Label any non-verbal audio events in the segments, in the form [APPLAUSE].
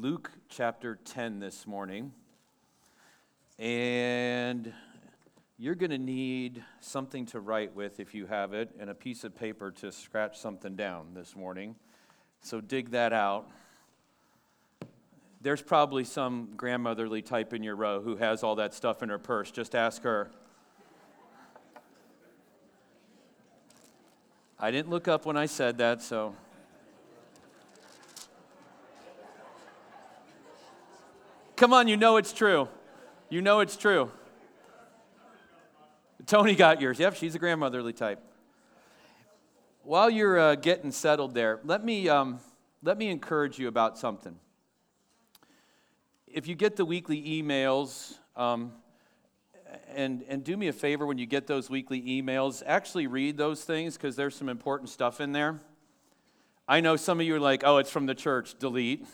Luke chapter 10 this morning. And you're going to need something to write with if you have it, and a piece of paper to scratch something down this morning. So dig that out. There's probably some grandmotherly type in your row who has all that stuff in her purse. Just ask her. I didn't look up when I said that, so. Come on, you know it's true. You know it's true. Tony got yours. Yep, she's a grandmotherly type. While you're uh, getting settled there, let me, um, let me encourage you about something. If you get the weekly emails, um, and, and do me a favor when you get those weekly emails, actually read those things because there's some important stuff in there. I know some of you are like, oh, it's from the church, delete.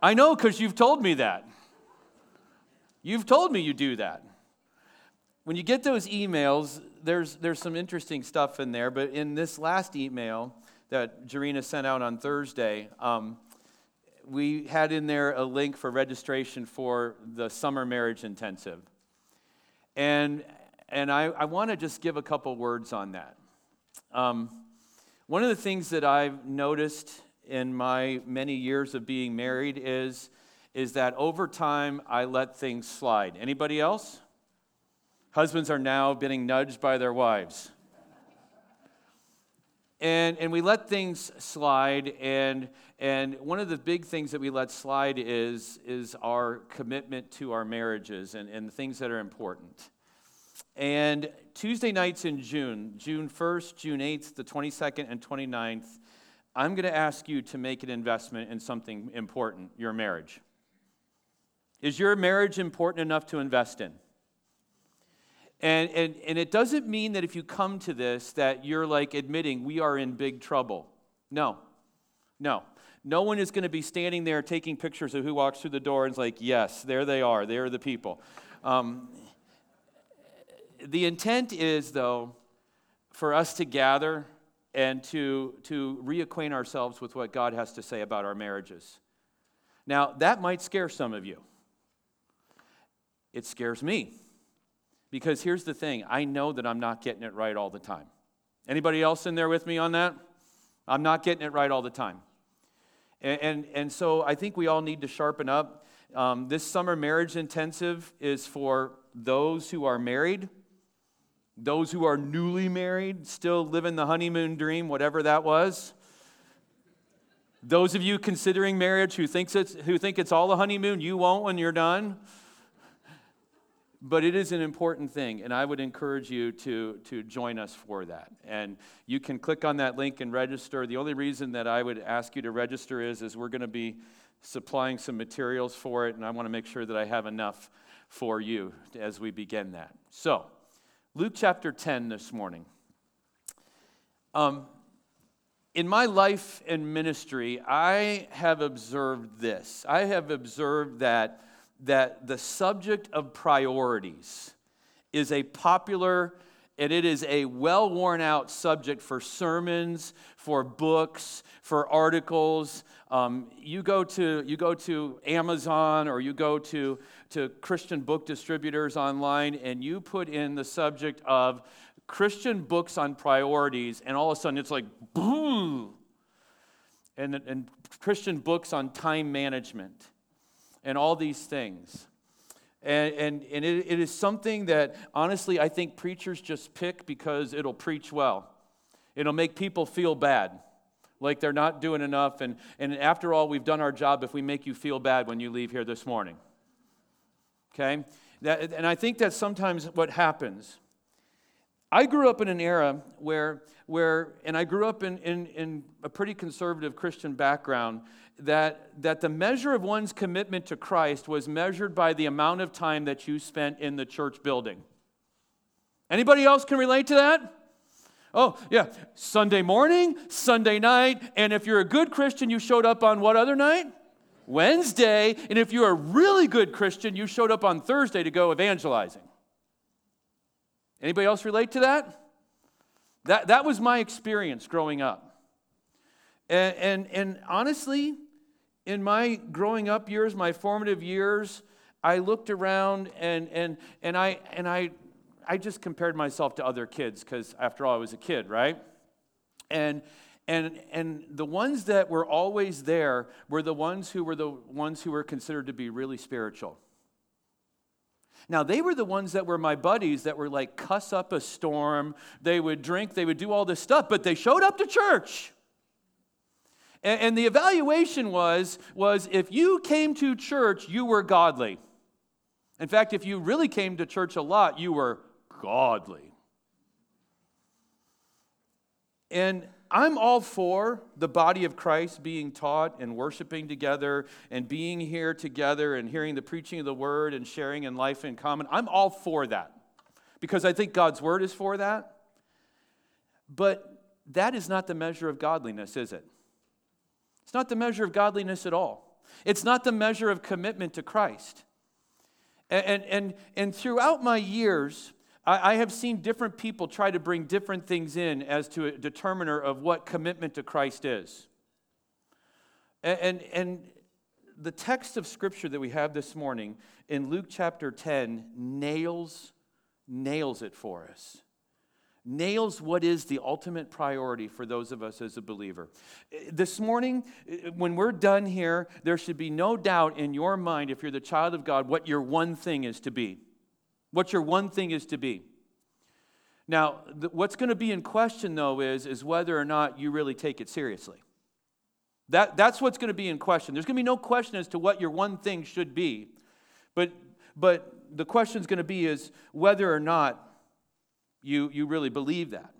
I know because you've told me that. You've told me you do that. When you get those emails, there's, there's some interesting stuff in there, but in this last email that Jarena sent out on Thursday, um, we had in there a link for registration for the summer marriage intensive. And, and I, I want to just give a couple words on that. Um, one of the things that I've noticed in my many years of being married is, is that over time I let things slide. Anybody else? Husbands are now being nudged by their wives. And, and we let things slide, and, and one of the big things that we let slide is, is our commitment to our marriages and, and things that are important. And Tuesday nights in June, June 1st, June 8th, the 22nd, and 29th, I'm going to ask you to make an investment in something important your marriage. Is your marriage important enough to invest in? And, and, and it doesn't mean that if you come to this that you're like admitting we are in big trouble. No, no. No one is going to be standing there taking pictures of who walks through the door and is like, yes, there they are. They're the people. Um, the intent is, though, for us to gather and to, to reacquaint ourselves with what God has to say about our marriages. Now, that might scare some of you. It scares me. Because here's the thing I know that I'm not getting it right all the time. Anybody else in there with me on that? I'm not getting it right all the time. And, and, and so I think we all need to sharpen up. Um, this summer marriage intensive is for those who are married, those who are newly married, still living the honeymoon dream, whatever that was. Those of you considering marriage who, thinks it's, who think it's all a honeymoon, you won't when you're done. But it is an important thing, and I would encourage you to, to join us for that. And you can click on that link and register. The only reason that I would ask you to register is, is we're going to be supplying some materials for it, and I want to make sure that I have enough for you as we begin that. So, Luke chapter 10 this morning. Um, in my life and ministry, I have observed this. I have observed that that the subject of priorities is a popular and it is a well worn out subject for sermons, for books, for articles. Um, you, go to, you go to Amazon or you go to, to Christian book distributors online and you put in the subject of Christian books on priorities, and all of a sudden it's like, boom! And, and Christian books on time management and all these things. And, and, and it, it is something that honestly I think preachers just pick because it'll preach well. It'll make people feel bad, like they're not doing enough. And, and after all, we've done our job if we make you feel bad when you leave here this morning. Okay? That, and I think that's sometimes what happens. I grew up in an era where, where and I grew up in, in, in a pretty conservative Christian background, that, that the measure of one's commitment to Christ was measured by the amount of time that you spent in the church building. Anybody else can relate to that? Oh, yeah, Sunday morning, Sunday night, and if you're a good Christian, you showed up on what other night? Wednesday, and if you're a really good Christian, you showed up on Thursday to go evangelizing. Anybody else relate to that? That, that was my experience growing up. And, and, and honestly, in my growing up years, my formative years, I looked around and, and, and, I, and I, I just compared myself to other kids because, after all, I was a kid, right? And, and, and the ones that were always there were the ones who were the ones who were considered to be really spiritual. Now, they were the ones that were my buddies that were like cuss up a storm. They would drink, they would do all this stuff, but they showed up to church. And, and the evaluation was, was if you came to church, you were godly. In fact, if you really came to church a lot, you were godly. And I'm all for the body of Christ being taught and worshiping together and being here together and hearing the preaching of the word and sharing in life in common. I'm all for that because I think God's word is for that. But that is not the measure of godliness, is it? It's not the measure of godliness at all. It's not the measure of commitment to Christ. And, and, and, throughout my years, I, I have seen different people try to bring different things in as to a determiner of what commitment to Christ is. And, and, and the text of scripture that we have this morning in Luke chapter 10 nails, nails it for us nails what is the ultimate priority for those of us as a believer. This morning, when we're done here, there should be no doubt in your mind, if you're the child of God, what your one thing is to be. What your one thing is to be. Now, what's going to be in question, though, is, is whether or not you really take it seriously. That, that's what's going to be in question. There's going to be no question as to what your one thing should be. But, but the question is going to be is whether or not you, you really believe that.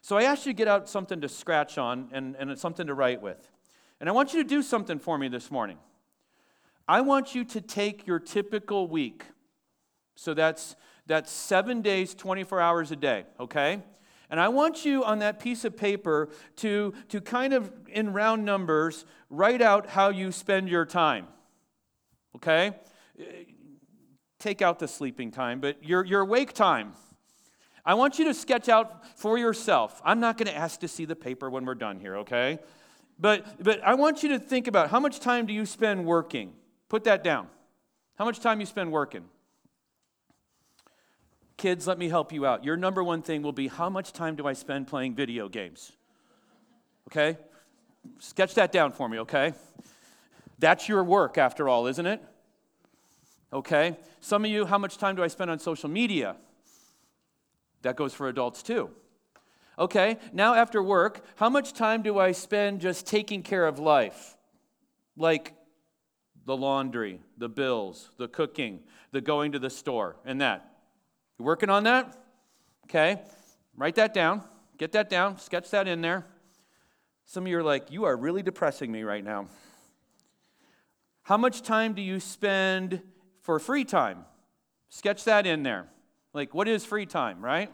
So I asked you to get out something to scratch on and, and something to write with. And I want you to do something for me this morning. I want you to take your typical week. So that's, that's seven days, 24 hours a day, okay? And I want you on that piece of paper to, to kind of, in round numbers, write out how you spend your time, okay? Take out the sleeping time, but your, your awake time. I want you to sketch out for yourself. I'm not going to ask to see the paper when we're done here, okay? But, but I want you to think about how much time do you spend working? Put that down. How much time you spend working? Kids, let me help you out. Your number one thing will be how much time do I spend playing video games? Okay? Sketch that down for me, okay? That's your work, after all, isn't it? Okay? Some of you, how much time do I spend on social media? That goes for adults too. Okay, now after work, how much time do I spend just taking care of life? Like the laundry, the bills, the cooking, the going to the store, and that. You working on that? Okay, write that down. Get that down. Sketch that in there. Some of you are like, you are really depressing me right now. How much time do you spend for free time? Sketch that in there. Like, what is free time, right?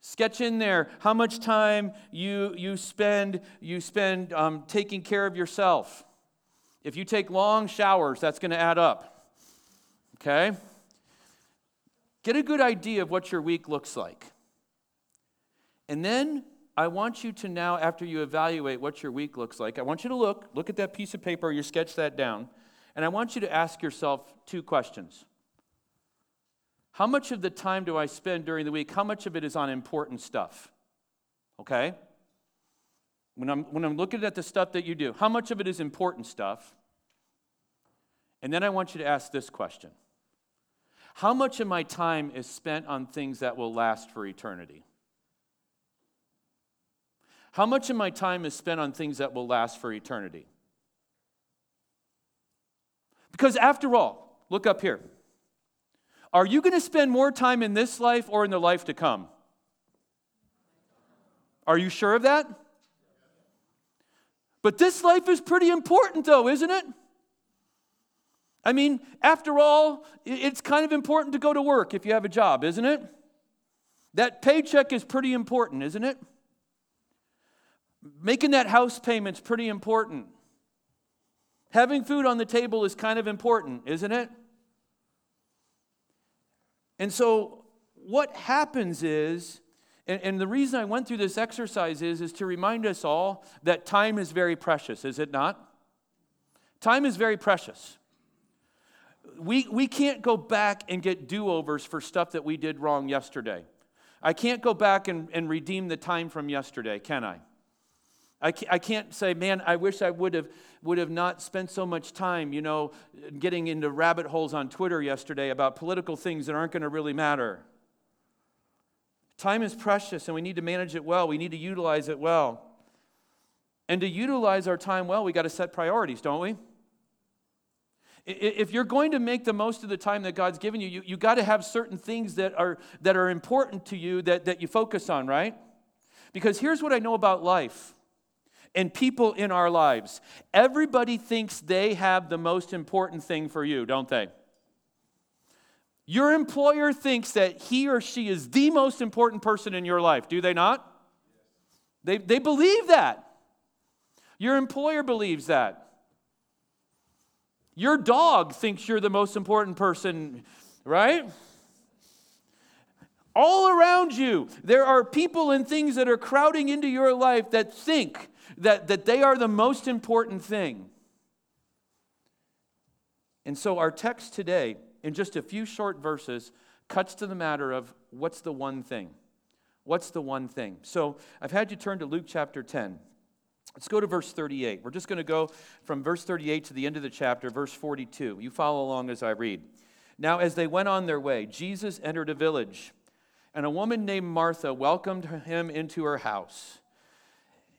Sketch in there how much time you, you spend, you spend um, taking care of yourself. If you take long showers, that's going to add up. Okay? Get a good idea of what your week looks like. And then I want you to now, after you evaluate what your week looks like, I want you to look, look at that piece of paper, you sketch that down, and I want you to ask yourself two questions. How much of the time do I spend during the week? How much of it is on important stuff? Okay? When I'm, when I'm looking at the stuff that you do, how much of it is important stuff? And then I want you to ask this question How much of my time is spent on things that will last for eternity? How much of my time is spent on things that will last for eternity? Because after all, look up here. Are you going to spend more time in this life or in the life to come? Are you sure of that? But this life is pretty important, though, isn't it? I mean, after all, it's kind of important to go to work if you have a job, isn't it? That paycheck is pretty important, isn't it? Making that house payment's pretty important. Having food on the table is kind of important, isn't it? And so, what happens is, and, and, the reason I went through this exercise is, is to remind us all that time is very precious, is it not? Time is very precious. We, we can't go back and get do overs for stuff that we did wrong yesterday. I can't go back and, and redeem the time from yesterday, can I? I can't, say, man, I wish I would have, would have not spent so much time, you know, getting into rabbit holes on Twitter yesterday about political things that aren't going to really matter. Time is precious and we need to manage it well. We need to utilize it well. And to utilize our time well, we got to set priorities, don't we? If you're going to make the most of the time that God's given you, you, you got to have certain things that are, that are important to you that, that you focus on, right? Because here's what I know about life and people in our lives everybody thinks they have the most important thing for you, don't they? Your employer thinks that he or she is the most important person in your life, do they not? They, they believe that. Your employer believes that. Your dog thinks you're the most important person, right? All around you, there are people and things that are crowding into your life that think that, that they are the most important thing. And so, our text today, in just a few short verses, cuts to the matter of what's the one thing? What's the one thing? So, I've had you turn to Luke chapter 10. Let's go to verse 38. We're just going to go from verse 38 to the end of the chapter, verse 42. You follow along as I read. Now, as they went on their way, Jesus entered a village, and a woman named Martha welcomed him into her house.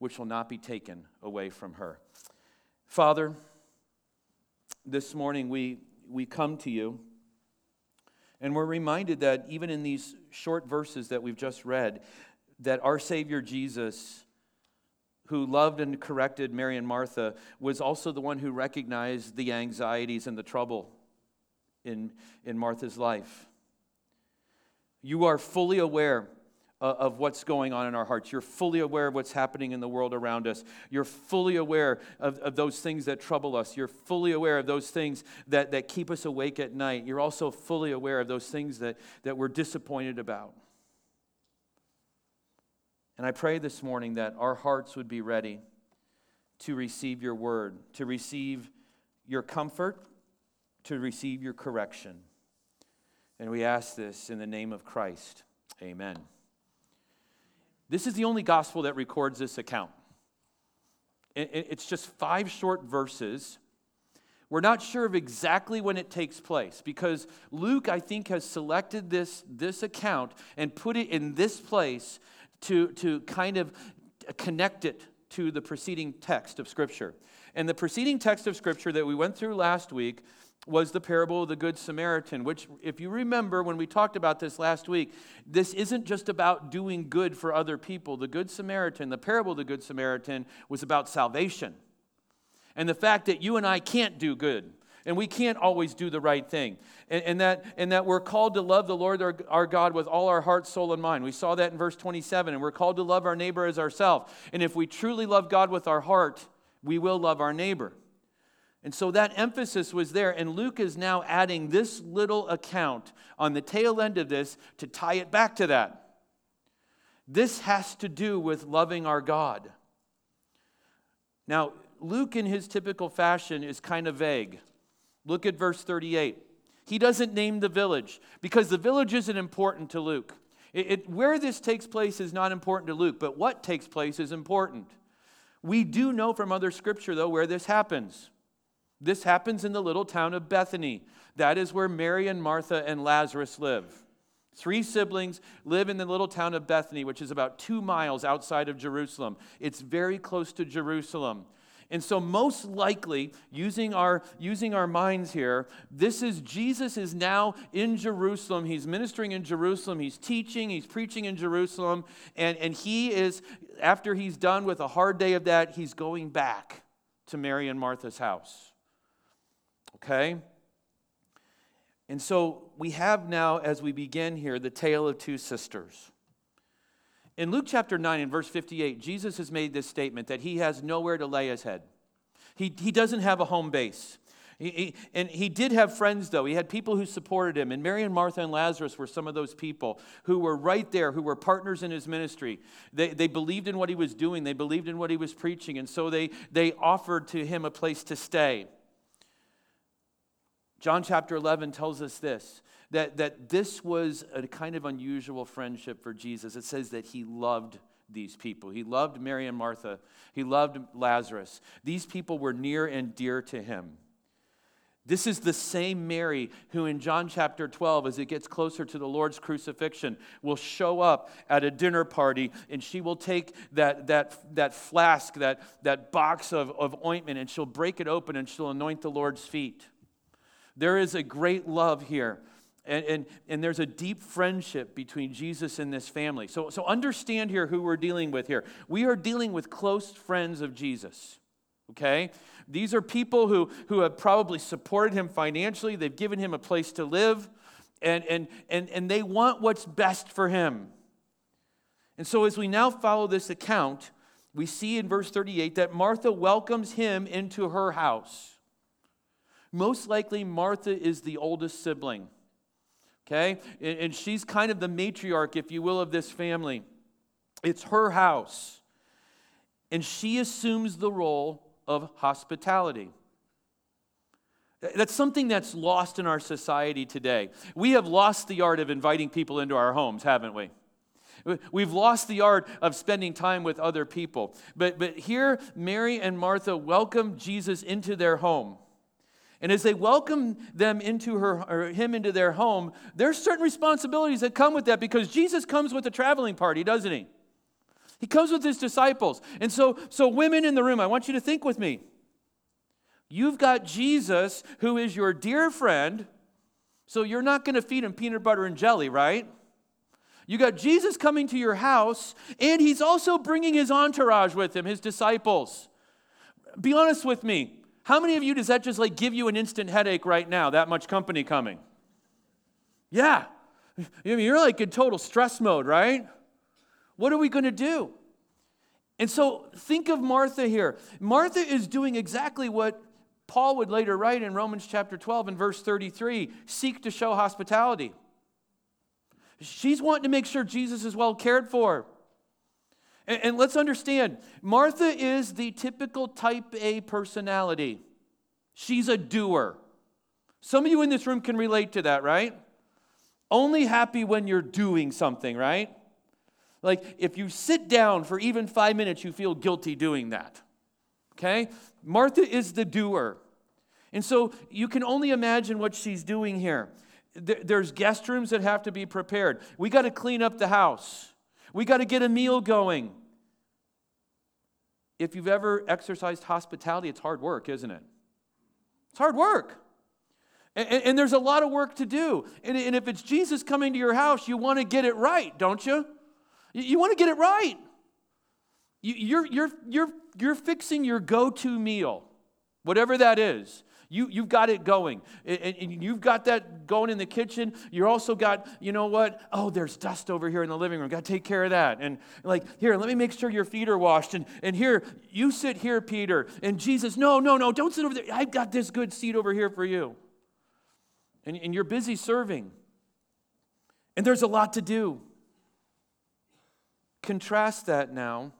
which will not be taken away from her. Father, this morning we, we come to you and we're reminded that even in these short verses that we've just read, that our Savior Jesus, who loved and corrected Mary and Martha, was also the one who recognized the anxieties and the trouble in, in Martha's life. You are fully aware Uh, of what's going on in our hearts. You're fully aware of what's happening in the world around us. You're fully aware of, of those things that trouble us. You're fully aware of those things that, that keep us awake at night. You're also fully aware of those things that, that we're disappointed about. And I pray this morning that our hearts would be ready to receive your word, to receive your comfort, to receive your correction. And we ask this in the name of Christ. Amen. This is the only gospel that records this account. It's just five short verses. We're not sure of exactly when it takes place because Luke, I think, has selected this, this account and put it in this place to, to kind of connect it to the preceding text of Scripture. And the preceding text of Scripture that we went through last week was the parable of the Good Samaritan, which, if you remember when we talked about this last week, this isn't just about doing good for other people. The Good Samaritan, the parable of the Good Samaritan, was about salvation. And the fact that you and I can't do good, and we can't always do the right thing. And, and, that, and that we're called to love the Lord our, our God with all our heart, soul, and mind. We saw that in verse 27. And we're called to love our neighbor as ourselves. And if we truly love God with our heart, we will love our neighbor. And so that emphasis was there, and Luke is now adding this little account on the tail end of this to tie it back to that. This has to do with loving our God. Now, Luke, in his typical fashion, is kind of vague. Look at verse 38. He doesn't name the village because the village isn't important to Luke. It, it, where this takes place is not important to Luke, but what takes place is important. We do know from other scripture, though, where this happens. This happens in the little town of Bethany. That is where Mary and Martha and Lazarus live. Three siblings live in the little town of Bethany, which is about two miles outside of Jerusalem. It's very close to Jerusalem. And so, most likely, using our, using our minds here, this is Jesus is now in Jerusalem. He's ministering in Jerusalem. He's teaching. He's preaching in Jerusalem. And, and he is, after he's done with a hard day of that, he's going back to Mary and Martha's house. Okay? And so we have now, as we begin here, the tale of two sisters. In Luke chapter 9 and verse 58, Jesus has made this statement that he has nowhere to lay his head. He, he doesn't have a home base. He, he, and he did have friends, though. He had people who supported him. And Mary and Martha and Lazarus were some of those people who were right there, who were partners in his ministry. They, they believed in what he was doing, they believed in what he was preaching. And so they, they offered to him a place to stay. John chapter 11 tells us this that, that this was a kind of unusual friendship for Jesus. It says that he loved these people. He loved Mary and Martha, he loved Lazarus. These people were near and dear to him. This is the same Mary who, in John chapter 12, as it gets closer to the Lord's crucifixion, will show up at a dinner party and she will take that, that, that flask, that, that box of, of ointment, and she'll break it open and she'll anoint the Lord's feet. There is a great love here. And, and, and there's a deep friendship between Jesus and this family. So, so understand here who we're dealing with here. We are dealing with close friends of Jesus. Okay? These are people who, who have probably supported him financially, they've given him a place to live, and, and, and, and they want what's best for him. And so, as we now follow this account, we see in verse 38 that Martha welcomes him into her house. Most likely, Martha is the oldest sibling. Okay? And she's kind of the matriarch, if you will, of this family. It's her house. And she assumes the role of hospitality. That's something that's lost in our society today. We have lost the art of inviting people into our homes, haven't we? We've lost the art of spending time with other people. But, but here, Mary and Martha welcome Jesus into their home. And as they welcome them into her or him into their home, there's certain responsibilities that come with that because Jesus comes with a traveling party, doesn't he? He comes with his disciples. And so, so women in the room, I want you to think with me. You've got Jesus, who is your dear friend, so you're not going to feed him peanut butter and jelly, right? You got Jesus coming to your house, and he's also bringing his entourage with him, his disciples. Be honest with me. How many of you does that just like give you an instant headache right now, that much company coming? Yeah. You're like in total stress mode, right? What are we going to do? And so think of Martha here. Martha is doing exactly what Paul would later write in Romans chapter 12 and verse 33 seek to show hospitality. She's wanting to make sure Jesus is well cared for. And, and let's understand Martha is the typical type A personality. She's a doer. Some of you in this room can relate to that, right? Only happy when you're doing something, right? Like if you sit down for even five minutes, you feel guilty doing that. Okay? Martha is the doer. And so you can only imagine what she's doing here. There's guest rooms that have to be prepared. We got to clean up the house. We got to get a meal going. If you've ever exercised hospitality, it's hard work, isn't it? It's hard work. And, and there's a lot of work to do. And, and if it's Jesus coming to your house, you want to get it right, don't you? You, you want to get it right. You, you're, you're, you're, you're fixing your go to meal, whatever that is. You, you've got it going. And, and you've got that going in the kitchen. You're also got, you know what? Oh, there's dust over here in the living room. Got to take care of that. And like, here, let me make sure your feet are washed. And, and here, you sit here, Peter. And Jesus, no, no, no, don't sit over there. I've got this good seat over here for you. And, and you're busy serving. And there's a lot to do. Contrast that now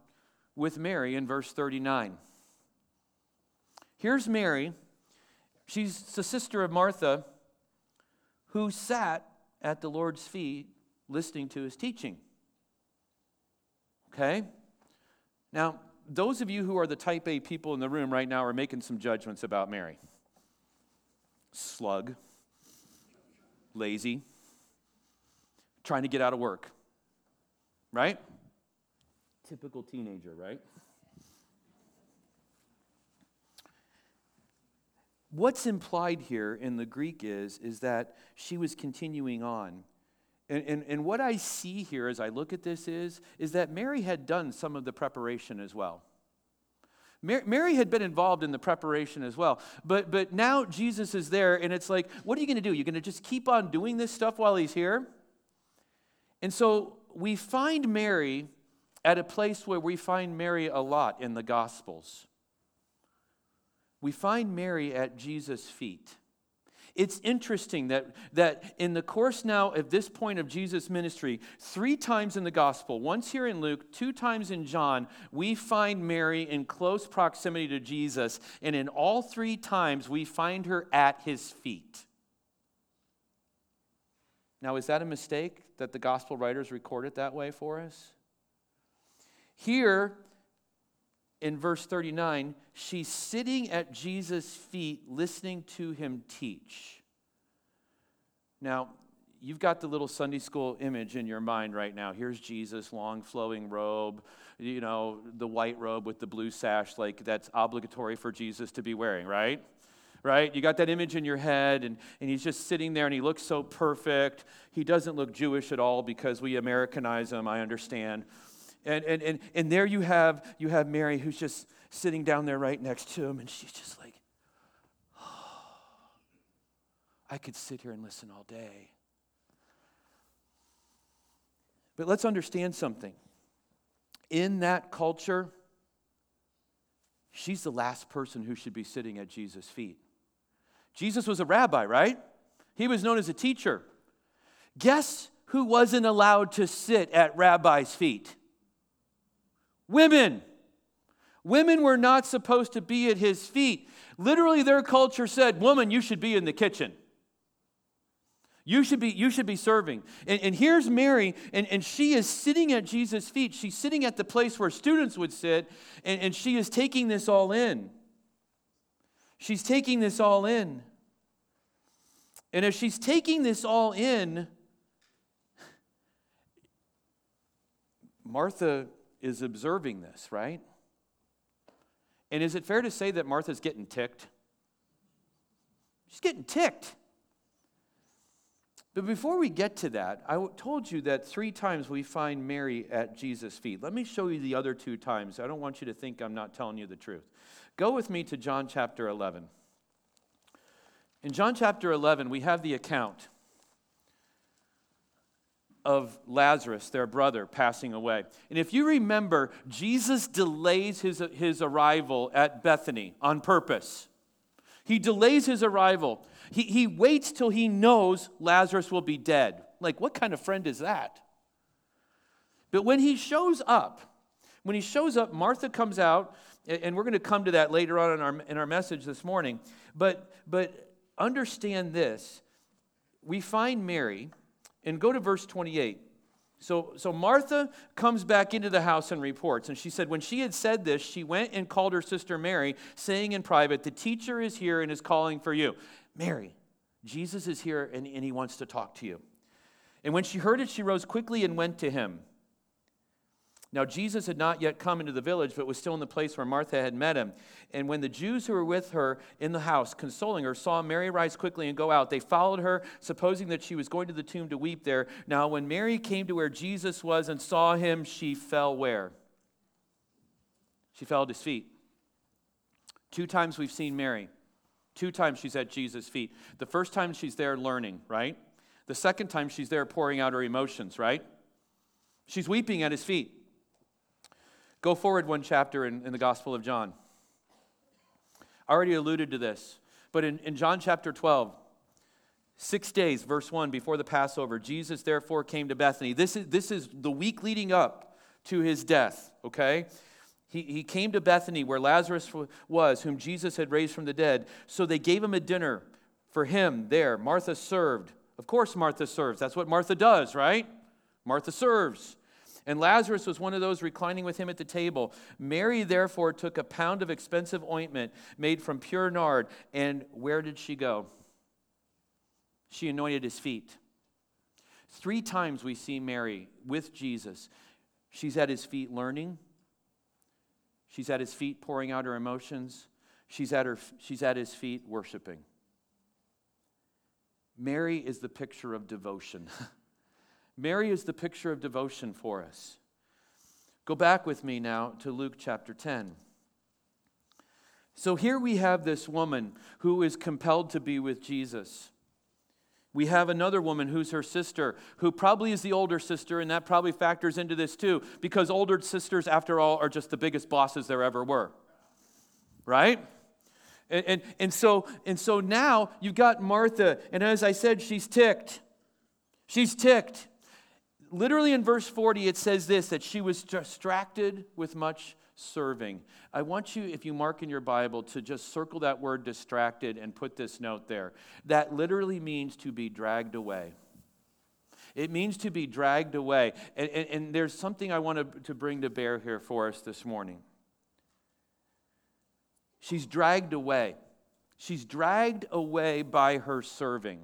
with Mary in verse 39. Here's Mary She's the sister of Martha who sat at the Lord's feet listening to his teaching. Okay? Now, those of you who are the type A people in the room right now are making some judgments about Mary. Slug, lazy, trying to get out of work. Right? Typical teenager, right? What's implied here in the Greek is, is that she was continuing on. And, and, and what I see here as I look at this is, is that Mary had done some of the preparation as well. Mary had been involved in the preparation as well. But, but now Jesus is there, and it's like, what are you going to do? You're going to just keep on doing this stuff while he's here? And so we find Mary at a place where we find Mary a lot in the Gospels. We find Mary at Jesus' feet. It's interesting that, that in the course now of this point of Jesus' ministry, three times in the gospel, once here in Luke, two times in John, we find Mary in close proximity to Jesus. And in all three times, we find her at his feet. Now, is that a mistake that the gospel writers record it that way for us? Here, in verse 39, she's sitting at Jesus' feet listening to him teach. Now, you've got the little Sunday school image in your mind right now. Here's Jesus, long flowing robe, you know, the white robe with the blue sash, like that's obligatory for Jesus to be wearing, right? Right? You got that image in your head, and, and he's just sitting there and he looks so perfect. He doesn't look Jewish at all because we Americanize him, I understand. And, and, and, and there you have, you have Mary who's just sitting down there right next to him, and she's just like, oh, I could sit here and listen all day. But let's understand something. In that culture, she's the last person who should be sitting at Jesus' feet. Jesus was a rabbi, right? He was known as a teacher. Guess who wasn't allowed to sit at rabbis' feet? Women. Women were not supposed to be at his feet. Literally, their culture said, Woman, you should be in the kitchen. You should be, you should be serving. And, and here's Mary, and, and she is sitting at Jesus' feet. She's sitting at the place where students would sit, and, and she is taking this all in. She's taking this all in. And as she's taking this all in, Martha is observing this, right? And is it fair to say that Martha's getting ticked? She's getting ticked. But before we get to that, I told you that three times we find Mary at Jesus' feet. Let me show you the other two times. I don't want you to think I'm not telling you the truth. Go with me to John chapter 11. In John chapter 11, we have the account of Lazarus, their brother, passing away. And if you remember, Jesus delays his, his arrival at Bethany on purpose. He delays his arrival. He, he waits till he knows Lazarus will be dead. Like, what kind of friend is that? But when he shows up, when he shows up, Martha comes out, and we're going to come to that later on in our, in our message this morning. But, but understand this we find Mary and go to verse 28. So, so Martha comes back into the house and reports. And she said, When she had said this, she went and called her sister Mary, saying in private, The teacher is here and is calling for you. Mary, Jesus is here and, and he wants to talk to you. And when she heard it, she rose quickly and went to him. Now, Jesus had not yet come into the village, but was still in the place where Martha had met him. And when the Jews who were with her in the house, consoling her, saw Mary rise quickly and go out, they followed her, supposing that she was going to the tomb to weep there. Now, when Mary came to where Jesus was and saw him, she fell where? She fell at his feet. Two times we've seen Mary. Two times she's at Jesus' feet. The first time she's there learning, right? The second time she's there pouring out her emotions, right? She's weeping at his feet. Go forward one chapter in, in the Gospel of John. I already alluded to this, but in, in John chapter 12, six days, verse 1, before the Passover, Jesus therefore came to Bethany. This is, this is the week leading up to his death, okay? He, he came to Bethany where Lazarus was, whom Jesus had raised from the dead. So they gave him a dinner for him there. Martha served. Of course, Martha serves. That's what Martha does, right? Martha serves. And Lazarus was one of those reclining with him at the table. Mary, therefore, took a pound of expensive ointment made from pure nard. And where did she go? She anointed his feet. Three times we see Mary with Jesus. She's at his feet learning, she's at his feet pouring out her emotions, she's at, her, she's at his feet worshiping. Mary is the picture of devotion. [LAUGHS] Mary is the picture of devotion for us. Go back with me now to Luke chapter 10. So here we have this woman who is compelled to be with Jesus. We have another woman who's her sister, who probably is the older sister, and that probably factors into this too, because older sisters, after all, are just the biggest bosses there ever were. Right? And, and, and, so, and so now you've got Martha, and as I said, she's ticked. She's ticked. Literally in verse 40, it says this that she was distracted with much serving. I want you, if you mark in your Bible, to just circle that word distracted and put this note there. That literally means to be dragged away. It means to be dragged away. And, and, and there's something I want to, to bring to bear here for us this morning. She's dragged away. She's dragged away by her serving.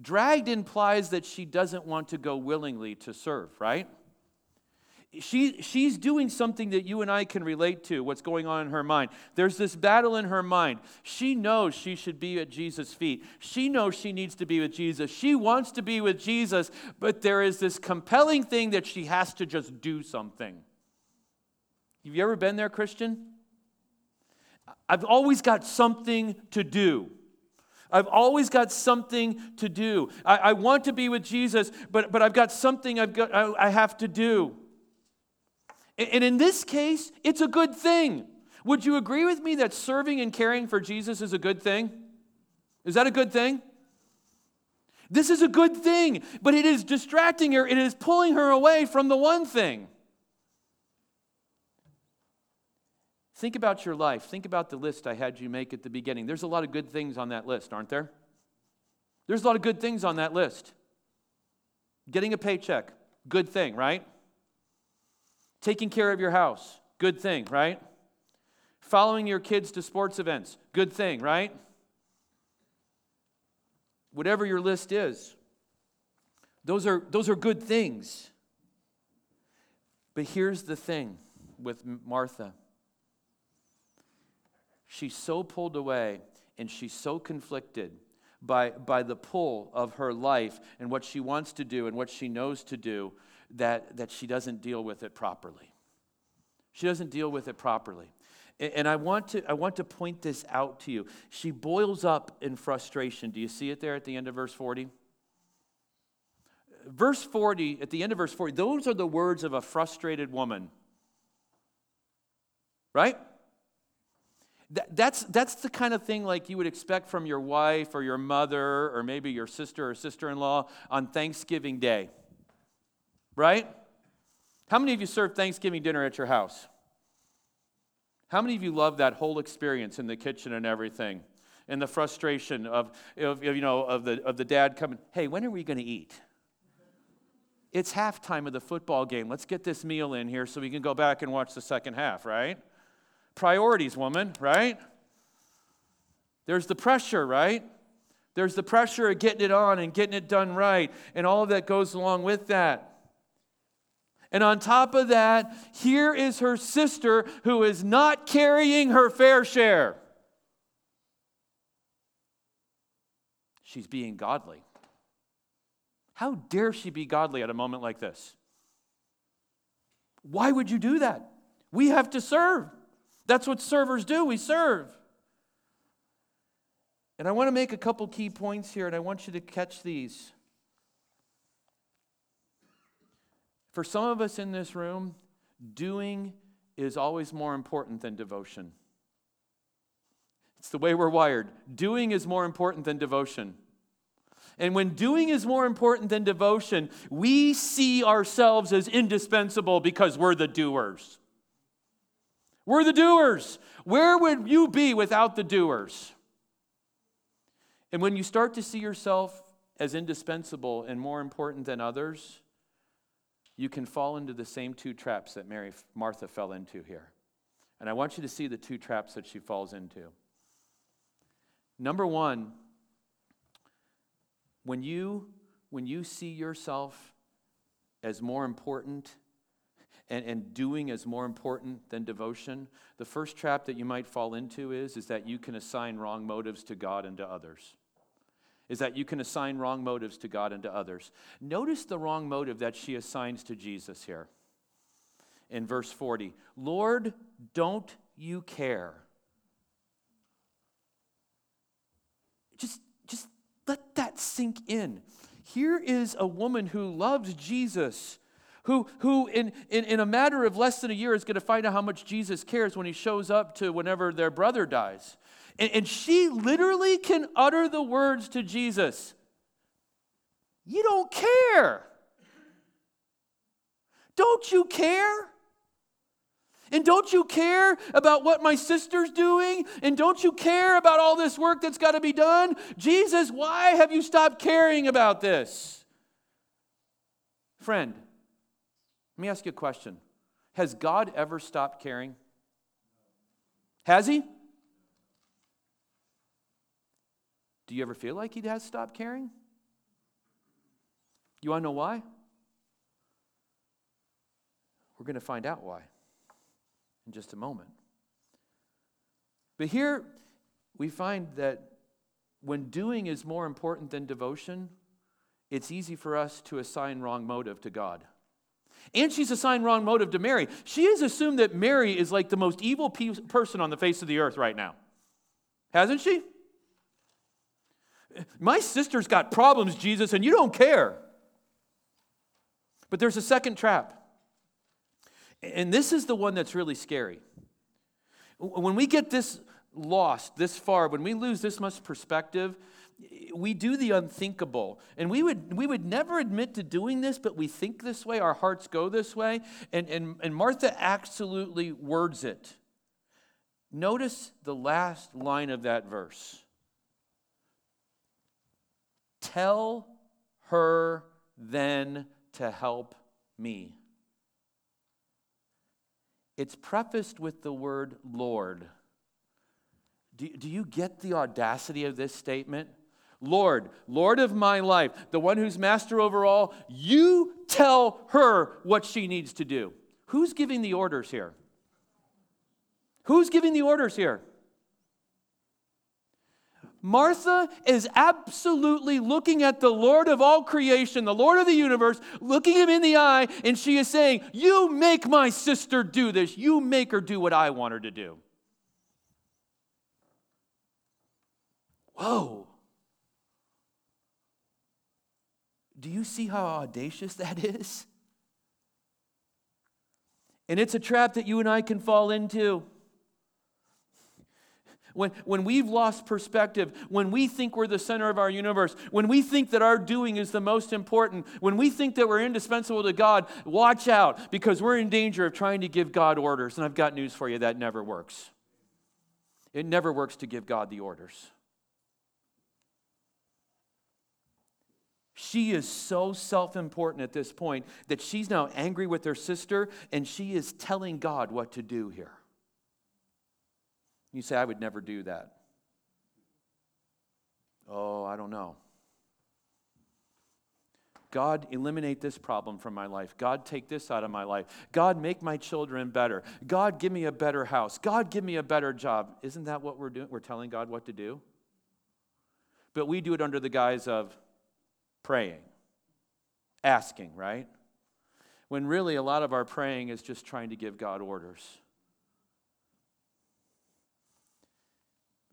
Dragged implies that she doesn't want to go willingly to serve, right? she, she's doing something that you and I can relate to, what's going on in her mind. There's this battle in her mind. She knows she should be at Jesus' feet. She knows she needs to be with Jesus. She wants to be with Jesus, but there is this compelling thing that she has to just do something. Have you ever been there, Christian? I've always got something to do. I've always got something to do. I, I want to be with Jesus, but, but I've got something I've got, I, I have to do. And in this case, it's a good thing. Would you agree with me that serving and caring for Jesus is a good thing? Is that a good thing? This is a good thing, but it is distracting her, it is pulling her away from the one thing. Think about your life. Think about the list I had you make at the beginning. There's a lot of good things on that list, aren't there? There's a lot of good things on that list. Getting a paycheck, good thing, right? Taking care of your house, good thing, right? Following your kids to sports events, good thing, right? Whatever your list is, those are, those are good things. But here's the thing with Martha she's so pulled away and she's so conflicted by, by the pull of her life and what she wants to do and what she knows to do that, that she doesn't deal with it properly. She doesn't deal with it properly. And I want, to, I want to point this out to you. She boils up in frustration. Do you see it there at the end of verse 40? Verse 40, at the end of verse 40, those are the words of a frustrated woman. Right? That, that's, that's the kind of thing like you would expect from your wife or your mother or maybe your sister or sister in law on Thanksgiving Day right? How many of you serve Thanksgiving dinner at your house? How many of you love that whole experience in the kitchen and everything? And the frustration of, of you know, of, the, of the dad coming, hey, when are we going to eat? It's halftime of the football game. Let's get this meal in here so we can go back and watch the second half, right? Priorities, woman, right? There's the pressure, right? There's the pressure of getting it on and getting it done right, and all that goes along with that. And on top of that, here is her sister who is not carrying her fair share. She's being godly. How dare she be godly at a moment like this? Why would you do that? We have to serve. That's what servers do. We serve. And I want to make a couple key points here, and I want you to catch these. For some of us in this room, doing is always more important than devotion. It's the way we're wired. Doing is more important than devotion. And when doing is more important than devotion, we see ourselves as indispensable because we're the doers. We're the doers. Where would you be without the doers? And when you start to see yourself as indispensable and more important than others, you can fall into the same two traps that Mary Martha fell into here. And I want you to see the two traps that she falls into. Number 1, when you when you see yourself as more important and, and doing is more important than devotion, the first trap that you might fall into is, is that you can assign wrong motives to God and to others. Is that you can assign wrong motives to God and to others. Notice the wrong motive that she assigns to Jesus here in verse 40 Lord, don't you care? Just, just let that sink in. Here is a woman who loves Jesus who, who in, in, in a matter of less than a year is going to find out how much Jesus cares when he shows up to whenever their brother dies. And, and she literally can utter the words to Jesus You don't care. Don't you care? And don't you care about what my sister's doing? And don't you care about all this work that's got to be done? Jesus, why have you stopped caring about this? Friend, let me ask you a question Has God ever stopped caring? Has He? Do you ever feel like He has stopped caring? You want to know why? We're going to find out why in just a moment. But here we find that when doing is more important than devotion, it's easy for us to assign wrong motive to God. And she's assigned wrong motive to Mary. She has assumed that Mary is like the most evil pe- person on the face of the earth right now. Hasn't she? My sister's got problems, Jesus, and you don't care. But there's a second trap. And this is the one that's really scary. When we get this lost this far, when we lose this much perspective, we do the unthinkable. And we would, we would never admit to doing this, but we think this way, our hearts go this way. And, and, and Martha absolutely words it. Notice the last line of that verse. Tell her then to help me. It's prefaced with the word Lord. Do, do you get the audacity of this statement? Lord, Lord of my life, the one who's master over all, you tell her what she needs to do. Who's giving the orders here? Who's giving the orders here? Martha is absolutely looking at the Lord of all creation, the Lord of the universe, looking him in the eye, and she is saying, You make my sister do this. You make her do what I want her to do. Whoa. Do you see how audacious that [LAUGHS] is? And it's a trap that you and I can fall into. When, when we've lost perspective, when we think we're the center of our universe, when we think that our doing is the most important, when we think that we're indispensable to God, watch out because we're in danger of trying to give God orders. And I've got news for you that never works. It never works to give God the orders. She is so self important at this point that she's now angry with her sister and she is telling God what to do here. You say, I would never do that. Oh, I don't know. God, eliminate this problem from my life. God, take this out of my life. God, make my children better. God, give me a better house. God, give me a better job. Isn't that what we're doing? We're telling God what to do. But we do it under the guise of praying, asking, right? When really a lot of our praying is just trying to give God orders.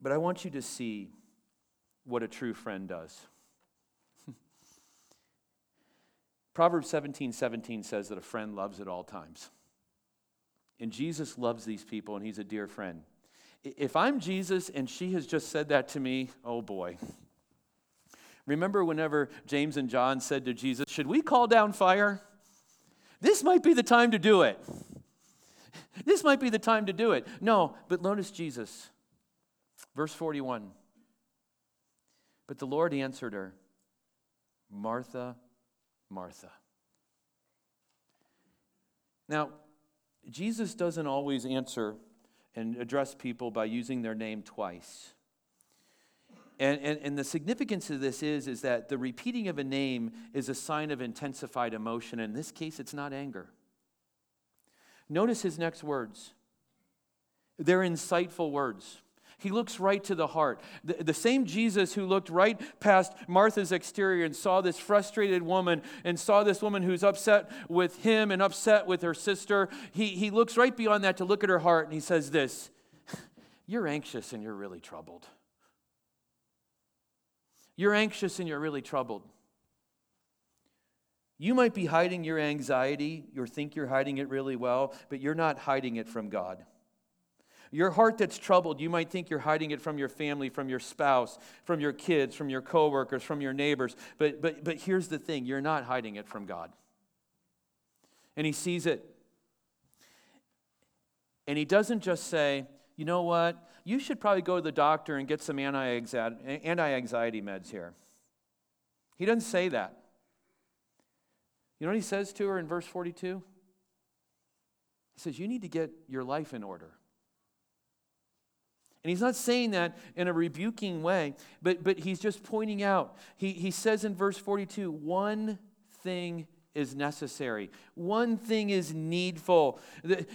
But I want you to see what a true friend does. [LAUGHS] Proverbs 17 17 says that a friend loves at all times. And Jesus loves these people, and he's a dear friend. If I'm Jesus and she has just said that to me, oh boy. [LAUGHS] Remember whenever James and John said to Jesus, Should we call down fire? This might be the time to do it. This might be the time to do it. No, but notice Jesus. Verse 41 But the Lord answered her, Martha, Martha. Now, Jesus doesn't always answer and address people by using their name twice. And, and, and, the significance of this is, is that the repeating of a name is a sign of intensified emotion. In this case, it's not anger. Notice his next words. They're insightful words. He looks right to the heart. The, the, same Jesus who looked right past Martha's exterior and saw this frustrated woman and saw this woman who's upset with him and upset with her sister, he, he looks right beyond that to look at her heart and he says this You're anxious and you're really troubled. You're anxious and you're really troubled. You might be hiding your anxiety, you think you're hiding it really well, but you're not hiding it from God. Your heart that's troubled, you might think you're hiding it from your family, from your spouse, from your kids, from your coworkers, from your neighbors. But, but, but here's the thing you're not hiding it from God. And He sees it. And He doesn't just say, you know what? You should probably go to the doctor and get some anti anxiety meds here. He doesn't say that. You know what he says to her in verse 42? He says, You need to get your life in order. And he's not saying that in a rebuking way, but, but he's just pointing out. He, he says in verse 42 one thing is necessary, one thing is needful.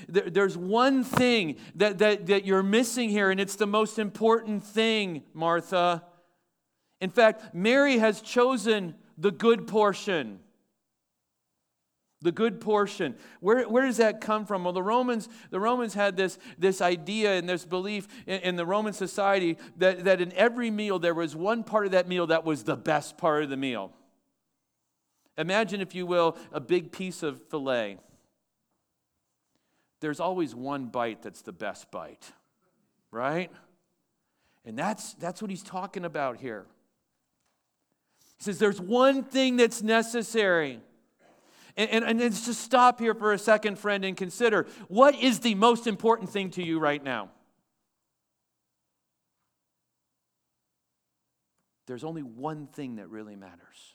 There's one thing that, that, that you're missing here, and it's the most important thing, Martha. In fact, Mary has chosen the good portion. The good portion. Where, where does that come from? Well the romans the romans had this, this idea and this belief in, in, the roman society that, that in every meal there was one part of that meal that was the best part of the meal imagine if you will a big piece of filet there's always one bite that's the best bite right and that's that's what he's talking about here he says there's one thing that's necessary and, and, and just stop here for a second, friend, and consider what is the most important thing to you right now? There's only one thing that really matters.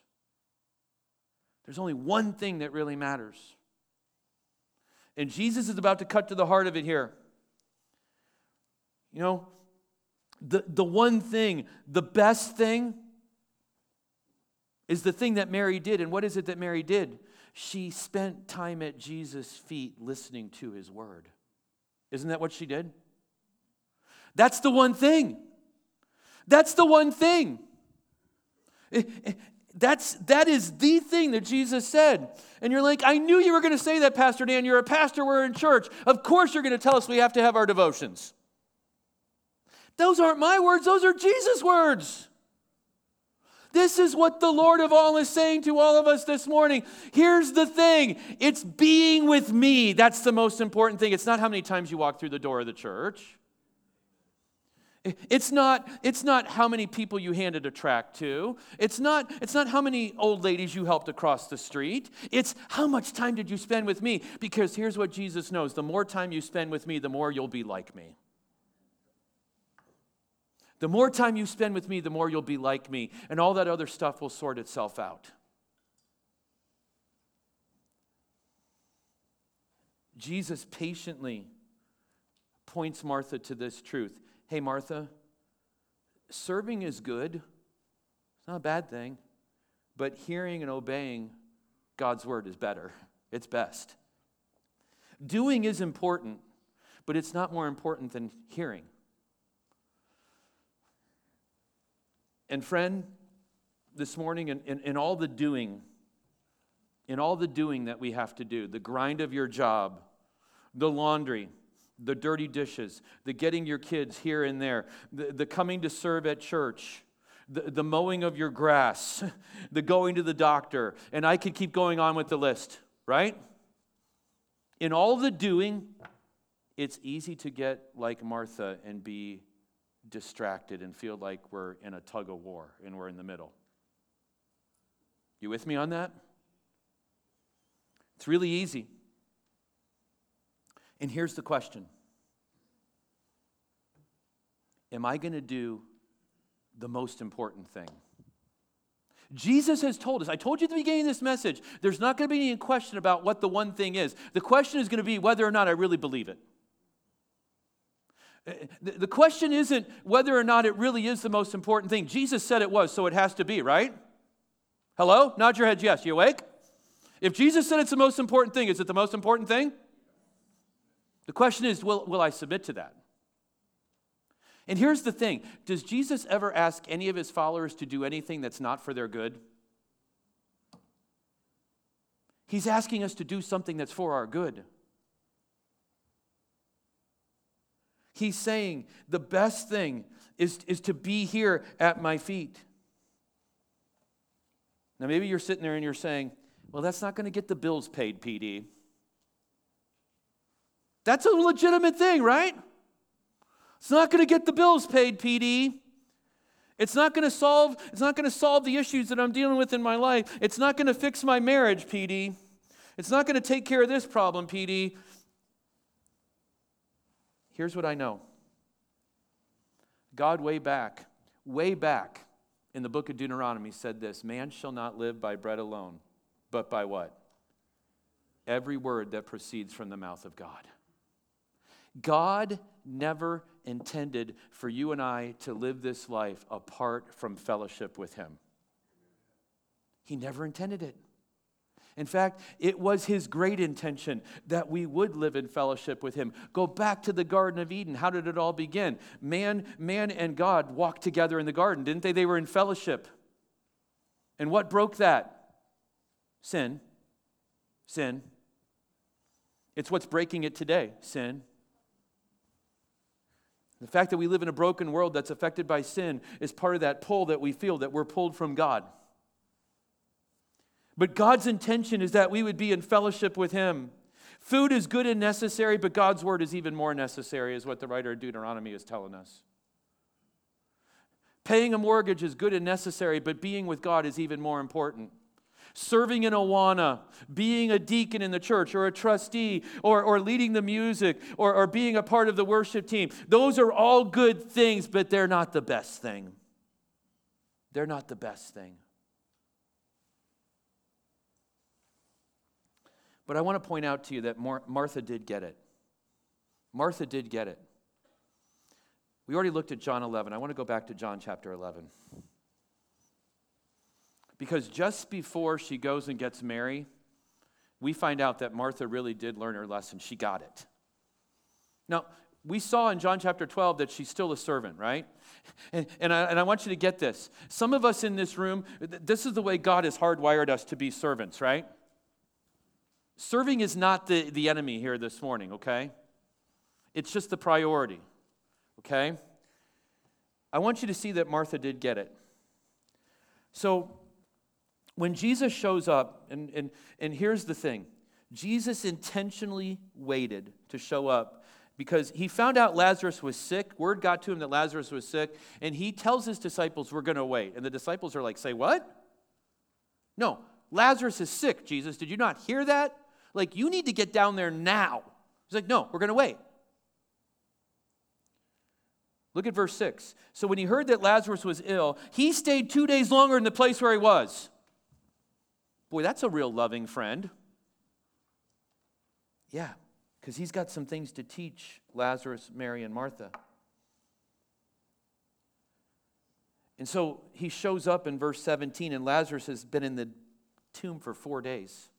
There's only one thing that really matters. And Jesus is about to cut to the heart of it here. You know, the, the one thing, the best thing, is the thing that Mary did. And what is it that Mary did? she spent time at Jesus' feet listening to his word. Isn't that what she did? That's the one thing. That's the one thing. That's, that is the thing that Jesus said. And you're like, I knew you were going to say that, Pastor Dan. You're a pastor, we're in church. Of course, you're going to tell us we have to have our devotions. Those aren't my words, those are Jesus' words. This is what the Lord of all is saying to all of us this morning. Here's the thing it's being with me. That's the most important thing. It's not how many times you walk through the door of the church. It's not, it's not how many people you handed a tract to. It's not, it's not how many old ladies you helped across the street. It's how much time did you spend with me? Because here's what Jesus knows the more time you spend with me, the more you'll be like me. The more time you spend with me, the more you'll be like me, and all that other stuff will sort itself out. Jesus patiently points Martha to this truth. Hey, Martha, serving is good, it's not a bad thing, but hearing and obeying God's word is better, it's best. Doing is important, but it's not more important than hearing. And, friend, this morning, in, in, in, all the doing, in all the doing that we have to do, the grind of your job, the laundry, the dirty dishes, the getting your kids here and there, the, the coming to serve at church, the, the mowing of your grass, [LAUGHS] the going to the doctor, and I could keep going on with the list, right? In all the doing, it's easy to get like Martha and be distracted and feel like we're in a tug of war and we're in the middle. You with me on that? It's really easy. And here's the question Am I going to do the most important thing? Jesus has told us, I told you at the beginning of this message, there's not going to be any question about what the one thing is. The question is going to be whether or not I really believe it. The question isn't whether or not it really is the most important thing. Jesus said it was, so it has to be, right? Hello? Nod your heads yes. You awake? If Jesus said it's the most important thing, is it the most important thing? The question is will, will I submit to that? And here's the thing Does Jesus ever ask any of his followers to do anything that's not for their good? He's asking us to do something that's for our good. He's saying the best thing is, is to be here at my feet. Now, maybe you're sitting there and you're saying, well, that's not going to get the bills paid, PD. That's a legitimate thing, right? It's not going to get the bills paid, PD. It's not going to solve it's not going to solve the issues that I'm dealing with in my life. It's not going to fix my marriage, PD. It's not going to take care of this problem, PD. Here's what I know. God way back, way back in the book of Deuteronomy said this, man shall not live by bread alone, but by what? Every word that proceeds from the mouth of God. God never intended for you and I to live this life apart from fellowship with Him. He never intended it. In fact, it was his great intention that we would live in fellowship with him. Go back to the Garden of Eden. How did it all begin? Man, man and God walked together in the garden, didn't they? They were in fellowship. And what broke that? Sin. Sin. It's what's breaking it today. Sin. The fact that we live in a broken world that's affected by sin is part of that pull that we feel that we're pulled from God. But God's intention is that we would be in fellowship with Him. Food is good and necessary, but God's word is even more necessary, is what the writer of Deuteronomy is telling us. Paying a mortgage is good and necessary, but being with God is even more important serving in Awana, being a deacon in the church or a trustee or, or leading the music or, or being a part of the worship team. Those are all good things, but they're not the best thing. They're not the best thing. But I want to point out to you that Mar- Martha did get it. Martha did get it. We already looked at John 11. I want to go back to John chapter 11. Because just before she goes and gets Mary, we find out that Martha really did learn her lesson. She got it. Now, we saw in John chapter 12 that she's still a servant, right? And, and, I, and I want you to get this. Some of us in this room, this is the way God has hardwired us to be servants, right? Serving is not the, the enemy here this morning, okay? It's just the priority, okay? I want you to see that Martha did get it. So, when Jesus shows up, and, and, and here's the thing Jesus intentionally waited to show up because he found out Lazarus was sick. Word got to him that Lazarus was sick, and he tells his disciples, We're going to wait. And the disciples are like, Say what? No, Lazarus is sick, Jesus. Did you not hear that? Like, you need to get down there now. He's like, No, we're going to wait. Look at verse 6. So when he heard that Lazarus was ill, he stayed two days longer in the place where he was. Boy, that's a real loving friend. Yeah, because he's got some things to teach Lazarus, Mary, and Martha. And so he shows up in verse 17, and Lazarus has been in the tomb for four days.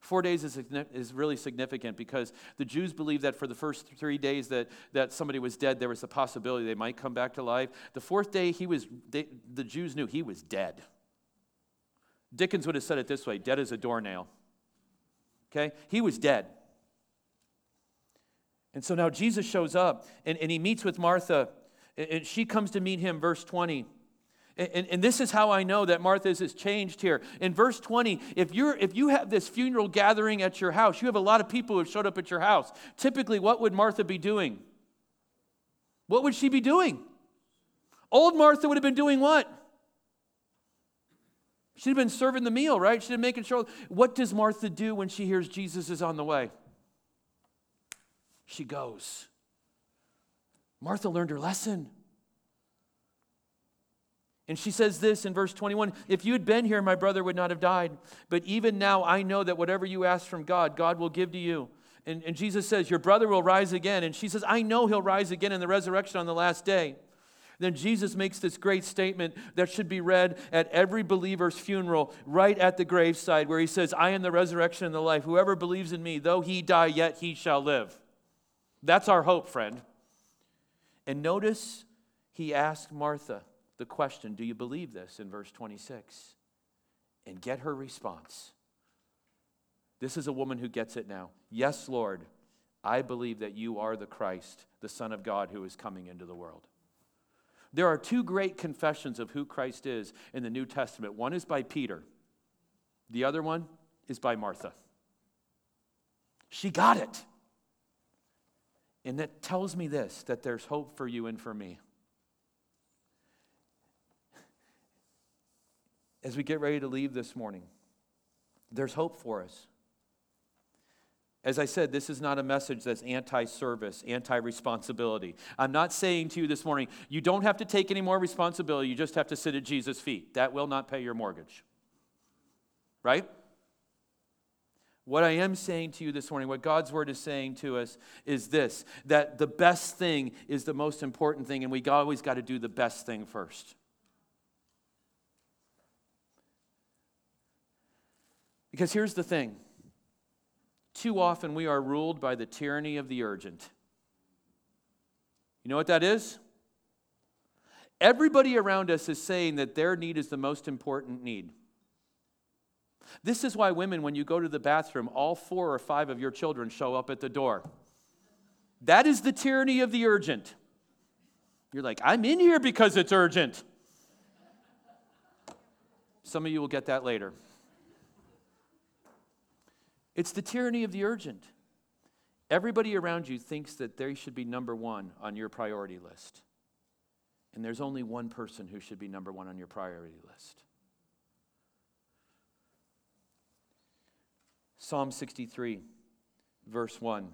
Four days is, is really significant because the Jews believed that for the first three days that, that somebody was dead, there was a possibility they might come back to life. The fourth day, he was, they, the Jews knew he was dead. Dickens would have said it this way dead as a doornail. Okay? He was dead. And so now Jesus shows up and, and he meets with Martha, and she comes to meet him, verse 20. And, and, this is how I know that Martha's is changed here. In verse 20, if, you're, if you have this funeral gathering at your house, you have a lot of people who have showed up at your house. Typically, what would Martha be doing? What would she be doing? Old Martha would have been doing what? She'd have been serving the meal, right? She'd have been making sure. What does Martha do when she hears Jesus is on the way? She goes. Martha learned her lesson. And she says this in verse 21 If you had been here, my brother would not have died. But even now, I know that whatever you ask from God, God will give to you. And, and Jesus says, Your brother will rise again. And she says, I know he'll rise again in the resurrection on the last day. Then Jesus makes this great statement that should be read at every believer's funeral, right at the graveside, where he says, I am the resurrection and the life. Whoever believes in me, though he die, yet he shall live. That's our hope, friend. And notice he asked Martha the question, Do you believe this, in verse 26? And get her response. This is a woman who gets it now. Yes, Lord, I believe that you are the Christ, the Son of God who is coming into the world. There are two great confessions of who Christ is in the New Testament. One is by Peter. The other one is by Martha. She got it. And that tells me this that there's hope for you and for me. As we get ready to leave this morning, there's hope for us. As I said, this is not a message that's anti service, anti responsibility. I'm not saying to you this morning, you don't have to take any more responsibility, you just have to sit at Jesus' feet. That will not pay your mortgage. Right? What I am saying to you this morning, what God's word is saying to us is this that the best thing is the most important thing, and we always got to do the best thing first. Because here's the thing too often we are ruled by the tyranny of the urgent. You know what that is? Everybody around us is saying that their need is the most important need. This is why women, when you go to the bathroom, all four or five of your children show up at the door. That is the tyranny of the urgent. You're like, I'm in here because it's urgent. Some of you will get that later. It's the tyranny of the urgent. Everybody around you thinks that they should be number one on your priority list. And there's only one person who should be number one on your priority list. Psalm 63, verse 1.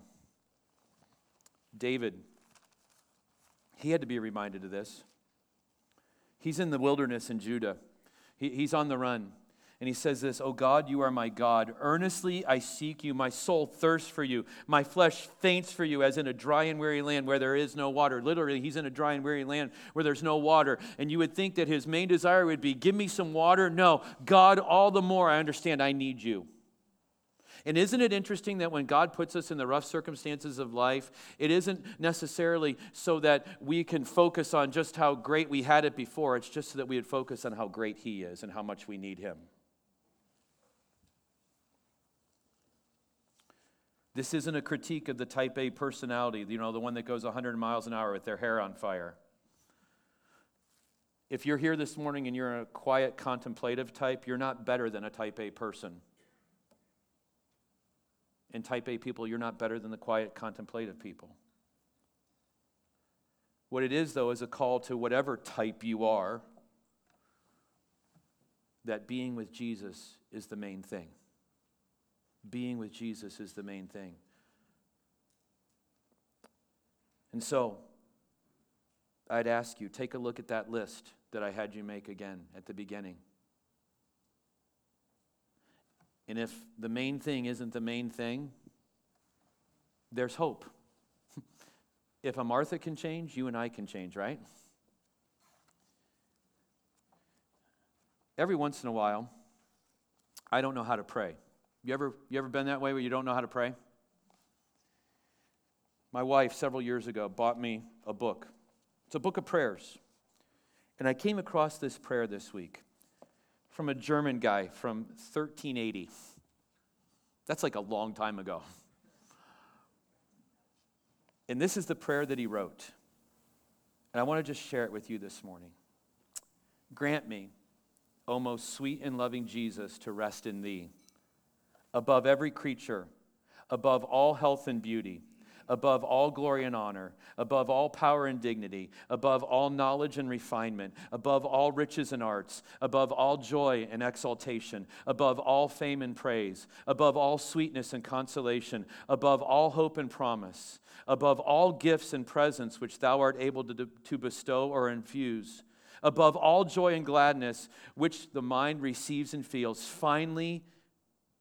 David, he had to be reminded of this. He's in the wilderness in Judah, he, he's on the run. And he says this, Oh God, you are my God. Earnestly I seek you. My soul thirsts for you. My flesh faints for you, as in a dry and weary land where there is no water. Literally, he's in a dry and weary land where there's no water. And you would think that his main desire would be, Give me some water. No, God, all the more I understand I need you. And isn't it interesting that when God puts us in the rough circumstances of life, it isn't necessarily so that we can focus on just how great we had it before, it's just so that we would focus on how great He is and how much we need Him. This isn't a critique of the type A personality, you know, the one that goes 100 miles an hour with their hair on fire. If you're here this morning and you're a quiet contemplative type, you're not better than a type A person. And type A people, you're not better than the quiet contemplative people. What it is, though, is a call to whatever type you are, that being with Jesus is the main thing being with Jesus is the main thing. And so, I'd ask you take a look at that list that I had you make again at the beginning. And if the main thing isn't the main thing, there's hope. [LAUGHS] if a Martha can change, you and I can change, right? Every once in a while, I don't know how to pray. You ever, you ever been that way where you don't know how to pray? My wife, several years ago, bought me a book. It's a book of prayers. And I came across this prayer this week from a German guy from 1380. That's like a long time ago. And this is the prayer that he wrote. And I want to just share it with you this morning. Grant me, O most sweet and loving Jesus, to rest in thee above every creature, above all health and beauty, above all glory and honor, above all power and dignity, above all knowledge and refinement, above all riches and arts, above all joy and exaltation, above all fame and praise, above all sweetness and consolation, above all hope and promise, above all gifts and presents which thou art able to, to bestow or infuse, above all joy and gladness which the mind receives and feels, finally,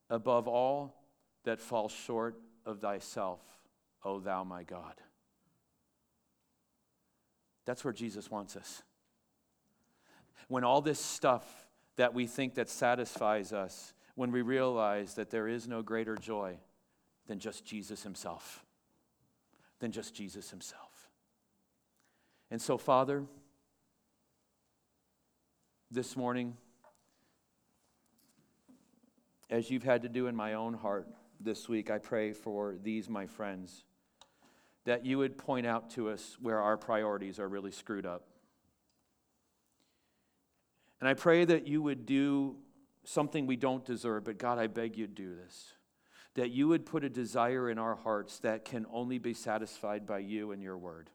above all that falls short of thyself, O thou my God. That's where Jesus wants us. When all this stuff that we think that satisfies us, when we realize that there is no greater joy than just Jesus himself, than just Jesus himself. And so, Father, this morning, as you've had to do in my own heart this week, I pray for these, my friends, that you would point out to us where our priorities are really screwed up. And I pray that you would do something we don't deserve, but God, I beg you to do this. That you would put a desire in our hearts that can only be satisfied by you and your word.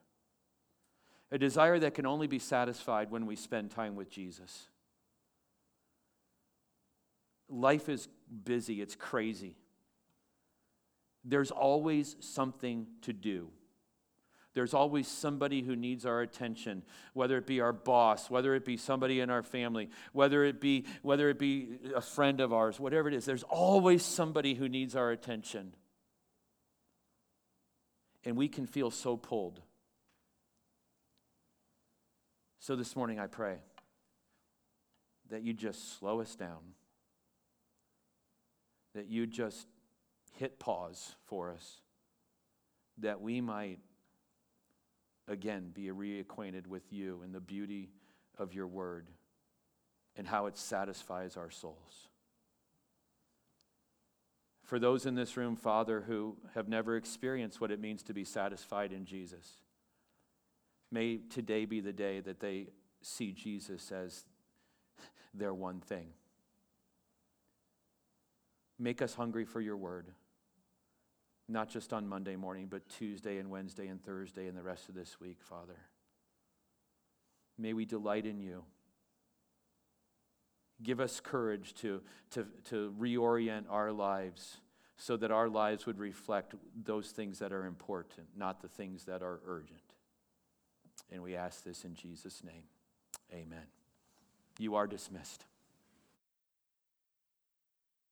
A desire that can only be satisfied when we spend time with Jesus. Life is busy, it's crazy. There's always something to do. There's always somebody who needs our attention, whether it be our boss, whether it be somebody in our family, whether it be whether it be a friend of ours, whatever it is. There's always somebody who needs our attention. And we can feel so pulled. So this morning I pray that you just slow us down. That you just hit pause for us. That we might again be reacquainted with you and the beauty of your word and how it satisfies our souls. For those in this room, Father, who have never experienced what it means to be satisfied in Jesus, may today be the day that they see Jesus as their one thing. Make us hungry for your word not just on Monday morning, but Tuesday and Wednesday and Thursday and the rest of this week, Father. May we delight in you. Give us courage to, to, to reorient our lives so that our lives would reflect those things that are important, not the things that are urgent. And we ask this in Jesus' name. Amen. You are dismissed.